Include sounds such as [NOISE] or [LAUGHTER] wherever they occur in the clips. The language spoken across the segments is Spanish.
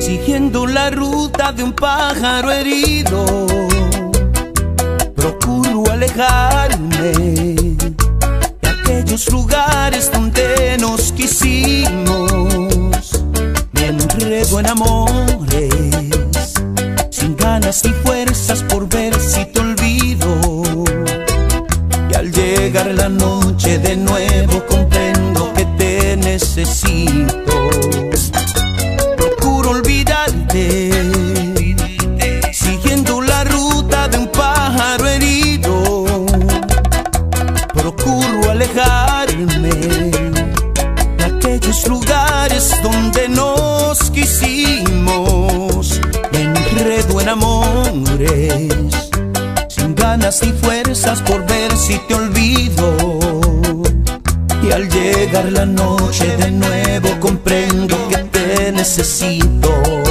siguiendo la ruta de un pájaro herido. Procuro alejarme de aquellos lugares donde nos quisimos. Me enredo en amores, sin ganas ni fuerzas por ver si te olvido. Y al llegar la noche de nuevo comprendo que te necesito. Sin ganas ni fuerzas por ver si te olvido. Y al llegar la noche de nuevo comprendo que te necesito.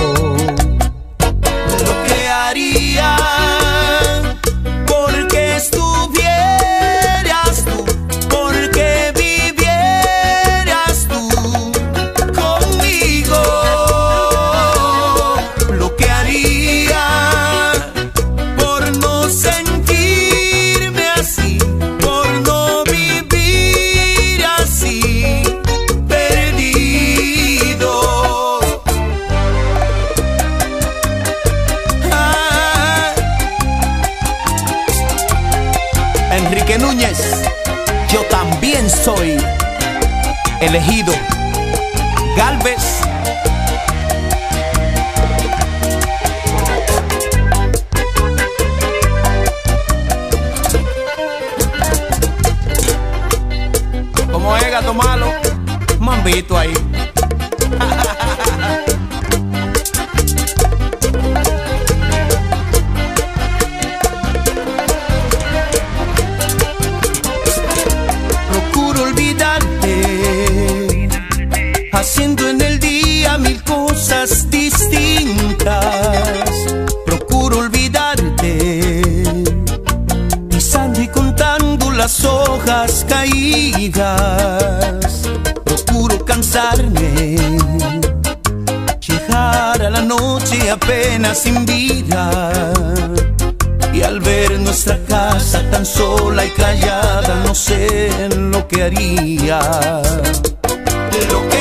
Enrique Núñez, yo también soy elegido. Galvez. Como es gato malo, mambito ahí. [LAUGHS] haciendo en el día mil cosas distintas. Procuro olvidarte pisando y contando las hojas caídas. Procuro cansarme, llegar a la noche apenas sin vida. Y al ver nuestra casa tan sola y callada, no sé lo que haría. Lo que